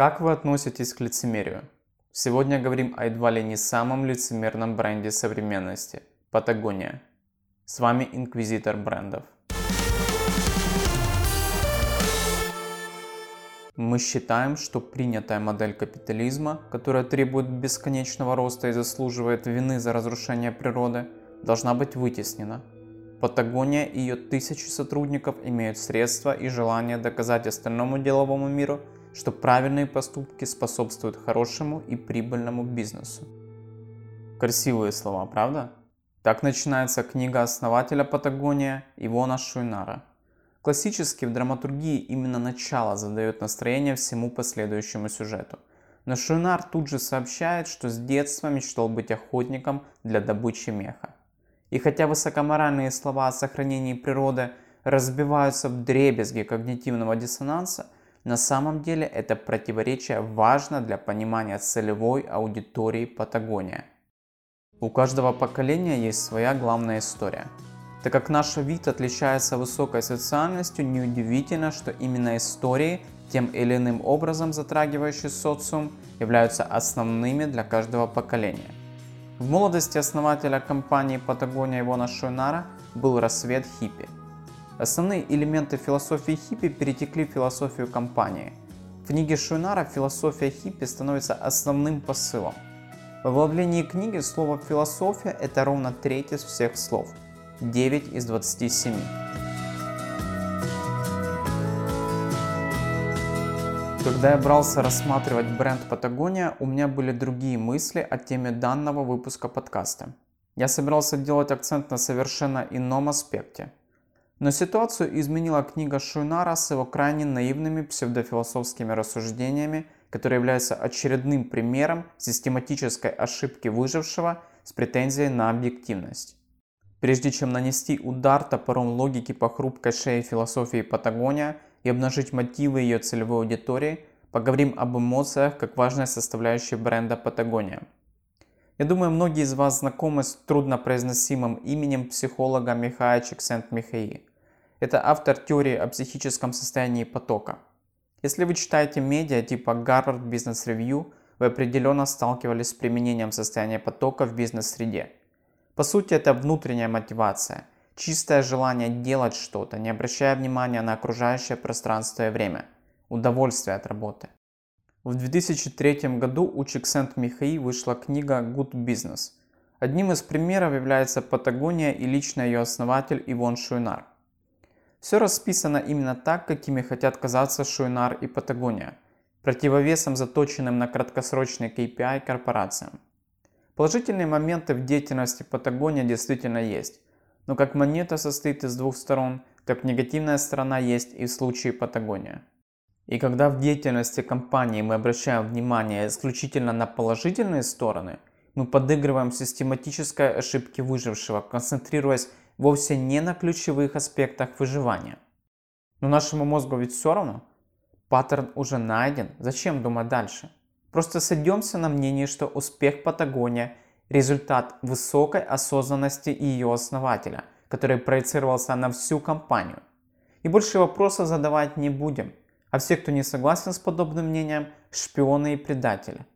Как вы относитесь к лицемерию? Сегодня говорим о едва ли не самом лицемерном бренде современности – Патагония. С вами инквизитор брендов. Мы считаем, что принятая модель капитализма, которая требует бесконечного роста и заслуживает вины за разрушение природы, должна быть вытеснена. Патагония и ее тысячи сотрудников имеют средства и желание доказать остальному деловому миру – что правильные поступки способствуют хорошему и прибыльному бизнесу. Красивые слова, правда? Так начинается книга основателя Патагония Ивона Шуйнара. Классически в драматургии именно начало задает настроение всему последующему сюжету. Но Шуйнар тут же сообщает, что с детства мечтал быть охотником для добычи меха. И хотя высокоморальные слова о сохранении природы разбиваются в дребезги когнитивного диссонанса – на самом деле это противоречие важно для понимания целевой аудитории Патагония. У каждого поколения есть своя главная история. Так как наш вид отличается высокой социальностью, неудивительно, что именно истории, тем или иным образом затрагивающие социум, являются основными для каждого поколения. В молодости основателя компании Патагония Ивона Шойнара был рассвет хиппи – Основные элементы философии хиппи перетекли в философию компании. В книге Шуйнара философия хиппи становится основным посылом. В оглавлении книги слово «философия» – это ровно треть из всех слов – 9 из 27. Когда я брался рассматривать бренд Патагония, у меня были другие мысли о теме данного выпуска подкаста. Я собирался делать акцент на совершенно ином аспекте – но ситуацию изменила книга Шуйнара с его крайне наивными псевдофилософскими рассуждениями, которые являются очередным примером систематической ошибки выжившего с претензией на объективность. Прежде чем нанести удар топором логики по хрупкой шее философии Патагония и обнажить мотивы ее целевой аудитории, поговорим об эмоциях как важной составляющей бренда Патагония. Я думаю, многие из вас знакомы с труднопроизносимым именем психолога Михая Чиксент-Михаи. Это автор теории о психическом состоянии потока. Если вы читаете медиа типа Harvard Business Review, вы определенно сталкивались с применением состояния потока в бизнес-среде. По сути, это внутренняя мотивация, чистое желание делать что-то, не обращая внимания на окружающее пространство и время, удовольствие от работы. В 2003 году у Чиксент Михаи вышла книга Good Business. Одним из примеров является Патагония и лично ее основатель Ивон Шуйнар. Все расписано именно так, какими хотят казаться Шуйнар и Патагония, противовесом заточенным на краткосрочный KPI корпорациям. Положительные моменты в деятельности Патагония действительно есть, но как монета состоит из двух сторон, так негативная сторона есть и в случае Патагония. И когда в деятельности компании мы обращаем внимание исключительно на положительные стороны, мы подыгрываем систематической ошибке выжившего, концентрируясь вовсе не на ключевых аспектах выживания. Но нашему мозгу ведь все равно. Паттерн уже найден, зачем думать дальше? Просто сойдемся на мнении, что успех Патагония – результат высокой осознанности ее основателя, который проецировался на всю компанию. И больше вопросов задавать не будем, а все, кто не согласен с подобным мнением – шпионы и предатели.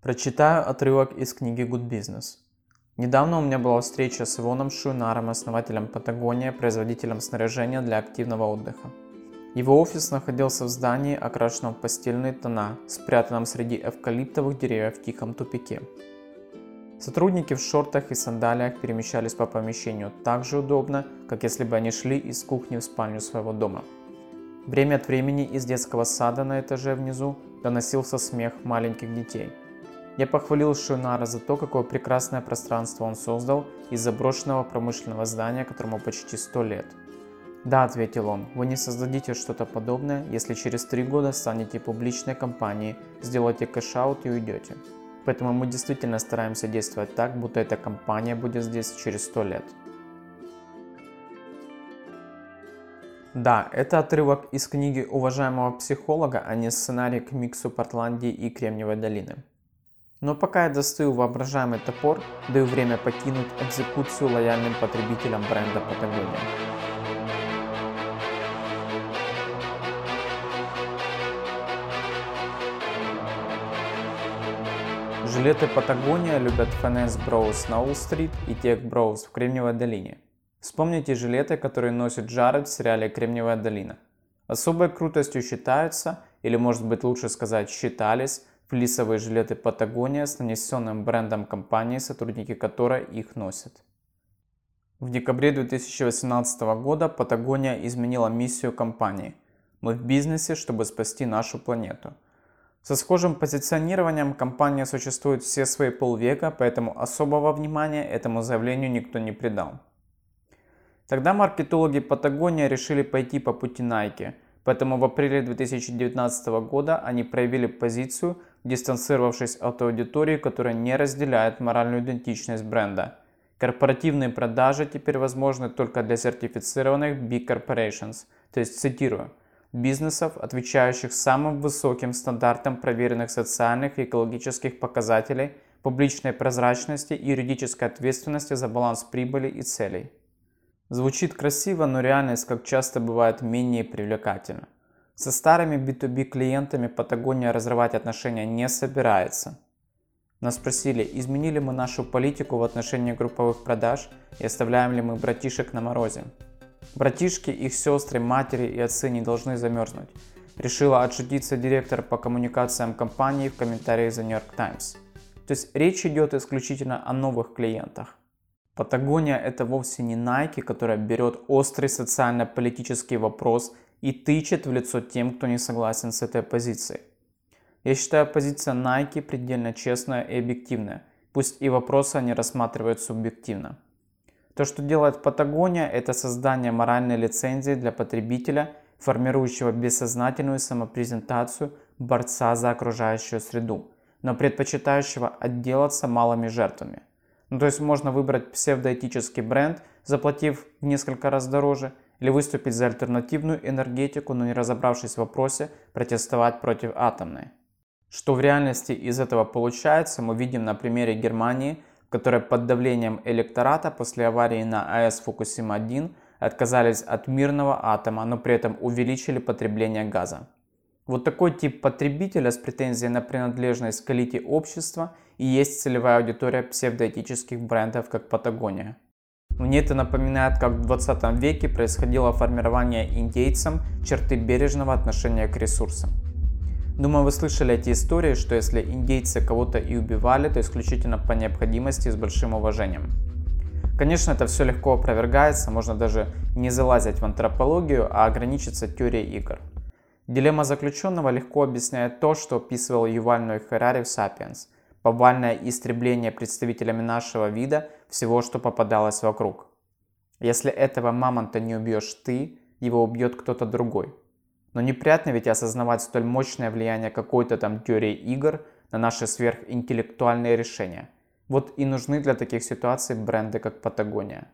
Прочитаю отрывок из книги Good Business. Недавно у меня была встреча с Ивоном Шуйнаром, основателем Патагония, производителем снаряжения для активного отдыха. Его офис находился в здании, окрашенном в постельные тона, спрятанном среди эвкалиптовых деревьев в тихом тупике. Сотрудники в шортах и сандалиях перемещались по помещению так же удобно, как если бы они шли из кухни в спальню своего дома. Время от времени из детского сада на этаже внизу доносился смех маленьких детей – я похвалил Шунара за то, какое прекрасное пространство он создал из заброшенного промышленного здания, которому почти 100 лет. «Да», — ответил он, — «вы не создадите что-то подобное, если через три года станете публичной компанией, сделаете cash-out и уйдете. Поэтому мы действительно стараемся действовать так, будто эта компания будет здесь через 100 лет». Да, это отрывок из книги уважаемого психолога, а не сценарий к миксу Портландии и Кремниевой долины. Но пока я достаю воображаемый топор, даю время покинуть экзекуцию лояльным потребителям бренда Patagonia. Жилеты Патагония любят Finance Bros на Уолл-стрит и Tech Bros в Кремниевой долине. Вспомните жилеты, которые носит Джаред в сериале «Кремниевая долина». Особой крутостью считаются, или может быть лучше сказать считались, флисовые жилеты Патагония с нанесенным брендом компании, сотрудники которой их носят. В декабре 2018 года Патагония изменила миссию компании. Мы в бизнесе, чтобы спасти нашу планету. Со схожим позиционированием компания существует все свои полвека, поэтому особого внимания этому заявлению никто не придал. Тогда маркетологи Патагония решили пойти по пути Nike, поэтому в апреле 2019 года они проявили позицию, дистанцировавшись от аудитории, которая не разделяет моральную идентичность бренда – Корпоративные продажи теперь возможны только для сертифицированных Big Corporations, то есть, цитирую, бизнесов, отвечающих самым высоким стандартам проверенных социальных и экологических показателей, публичной прозрачности и юридической ответственности за баланс прибыли и целей. Звучит красиво, но реальность, как часто бывает, менее привлекательна. Со старыми B2B клиентами Патагония разрывать отношения не собирается – нас спросили, изменили мы нашу политику в отношении групповых продаж и оставляем ли мы братишек на морозе. Братишки, их сестры, матери и отцы не должны замерзнуть. Решила отшутиться директор по коммуникациям компании в комментарии The New York Times. То есть речь идет исключительно о новых клиентах. Патагония это вовсе не Nike, которая берет острый социально-политический вопрос и тычет в лицо тем, кто не согласен с этой позицией. Я считаю позиция Nike предельно честная и объективная, пусть и вопросы они рассматривают субъективно. То, что делает Патагония, это создание моральной лицензии для потребителя, формирующего бессознательную самопрезентацию борца за окружающую среду, но предпочитающего отделаться малыми жертвами. Ну, то есть можно выбрать псевдоэтический бренд, заплатив в несколько раз дороже, или выступить за альтернативную энергетику, но не разобравшись в вопросе, протестовать против атомной. Что в реальности из этого получается, мы видим на примере Германии, в которой под давлением электората после аварии на АЭС Фукусима-1 отказались от мирного атома, но при этом увеличили потребление газа. Вот такой тип потребителя с претензией на принадлежность к элите общества и есть целевая аудитория псевдоэтических брендов, как Патагония. Мне это напоминает, как в 20 веке происходило формирование индейцам черты бережного отношения к ресурсам. Думаю, вы слышали эти истории, что если индейцы кого-то и убивали, то исключительно по необходимости с большим уважением. Конечно, это все легко опровергается, можно даже не залазить в антропологию, а ограничиться теорией игр. Дилемма заключенного легко объясняет то, что описывал Юваль Харари в «Сапиенс» – повальное истребление представителями нашего вида всего, что попадалось вокруг. Если этого мамонта не убьешь ты, его убьет кто-то другой – но неприятно ведь осознавать столь мощное влияние какой-то там теории игр на наши сверхинтеллектуальные решения. Вот и нужны для таких ситуаций бренды, как Патагония.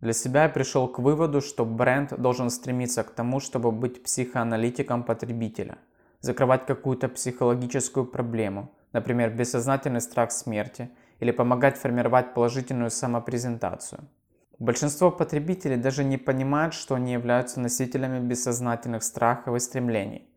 Для себя я пришел к выводу, что бренд должен стремиться к тому, чтобы быть психоаналитиком потребителя, закрывать какую-то психологическую проблему, например, бессознательный страх смерти, или помогать формировать положительную самопрезентацию – Большинство потребителей даже не понимают, что они являются носителями бессознательных страхов и стремлений.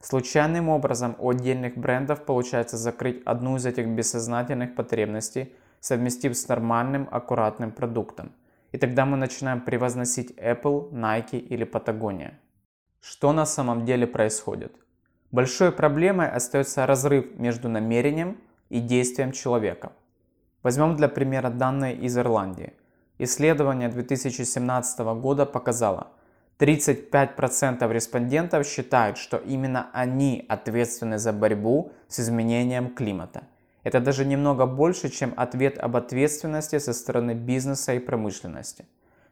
Случайным образом у отдельных брендов получается закрыть одну из этих бессознательных потребностей, совместив с нормальным, аккуратным продуктом. И тогда мы начинаем превозносить Apple, Nike или Patagonia. Что на самом деле происходит? Большой проблемой остается разрыв между намерением и действием человека. Возьмем для примера данные из Ирландии – Исследование 2017 года показало, 35% респондентов считают, что именно они ответственны за борьбу с изменением климата. Это даже немного больше, чем ответ об ответственности со стороны бизнеса и промышленности.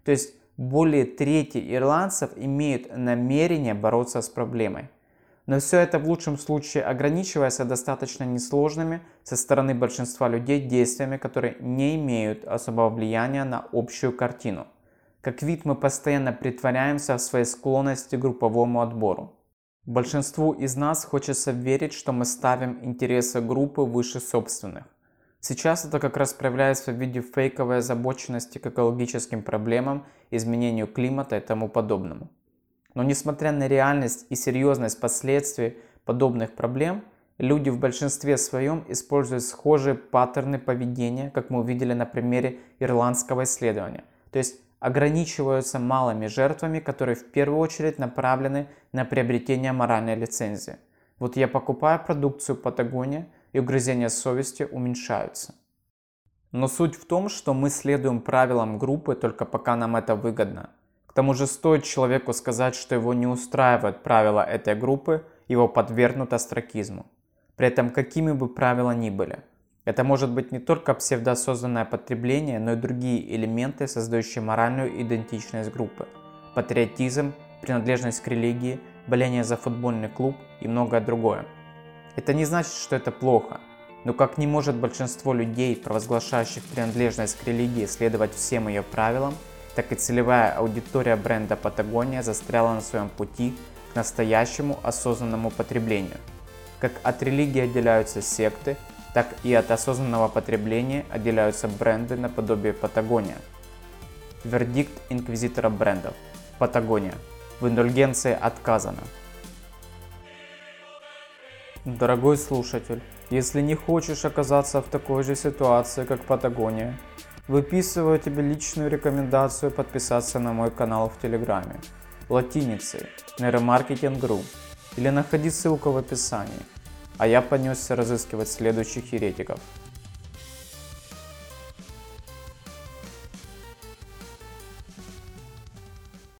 То есть более трети ирландцев имеют намерение бороться с проблемой. Но все это в лучшем случае ограничивается достаточно несложными со стороны большинства людей действиями, которые не имеют особого влияния на общую картину. Как вид мы постоянно притворяемся в своей склонности к групповому отбору. Большинству из нас хочется верить, что мы ставим интересы группы выше собственных. Сейчас это как раз проявляется в виде фейковой озабоченности к экологическим проблемам, изменению климата и тому подобному. Но несмотря на реальность и серьезность последствий подобных проблем, Люди в большинстве своем используют схожие паттерны поведения, как мы увидели на примере ирландского исследования. То есть ограничиваются малыми жертвами, которые в первую очередь направлены на приобретение моральной лицензии. Вот я покупаю продукцию Патагония, и угрызения совести уменьшаются. Но суть в том, что мы следуем правилам группы только пока нам это выгодно. Тому же стоит человеку сказать, что его не устраивают правила этой группы, его подвергнут астракизму. При этом какими бы правила ни были. Это может быть не только псевдоосознанное потребление, но и другие элементы, создающие моральную идентичность группы. Патриотизм, принадлежность к религии, боление за футбольный клуб и многое другое. Это не значит, что это плохо, но как не может большинство людей, провозглашающих принадлежность к религии, следовать всем ее правилам, так и целевая аудитория бренда Патагония застряла на своем пути к настоящему осознанному потреблению – как от религии отделяются секты, так и от осознанного потребления отделяются бренды наподобие Патагония. Вердикт инквизитора брендов. Патагония. В индульгенции отказано. Дорогой слушатель, если не хочешь оказаться в такой же ситуации, как Патагония, выписываю тебе личную рекомендацию подписаться на мой канал в Телеграме. Латиницей, нейромаркетинг.ру или находи ссылку в описании а я понесся разыскивать следующих еретиков.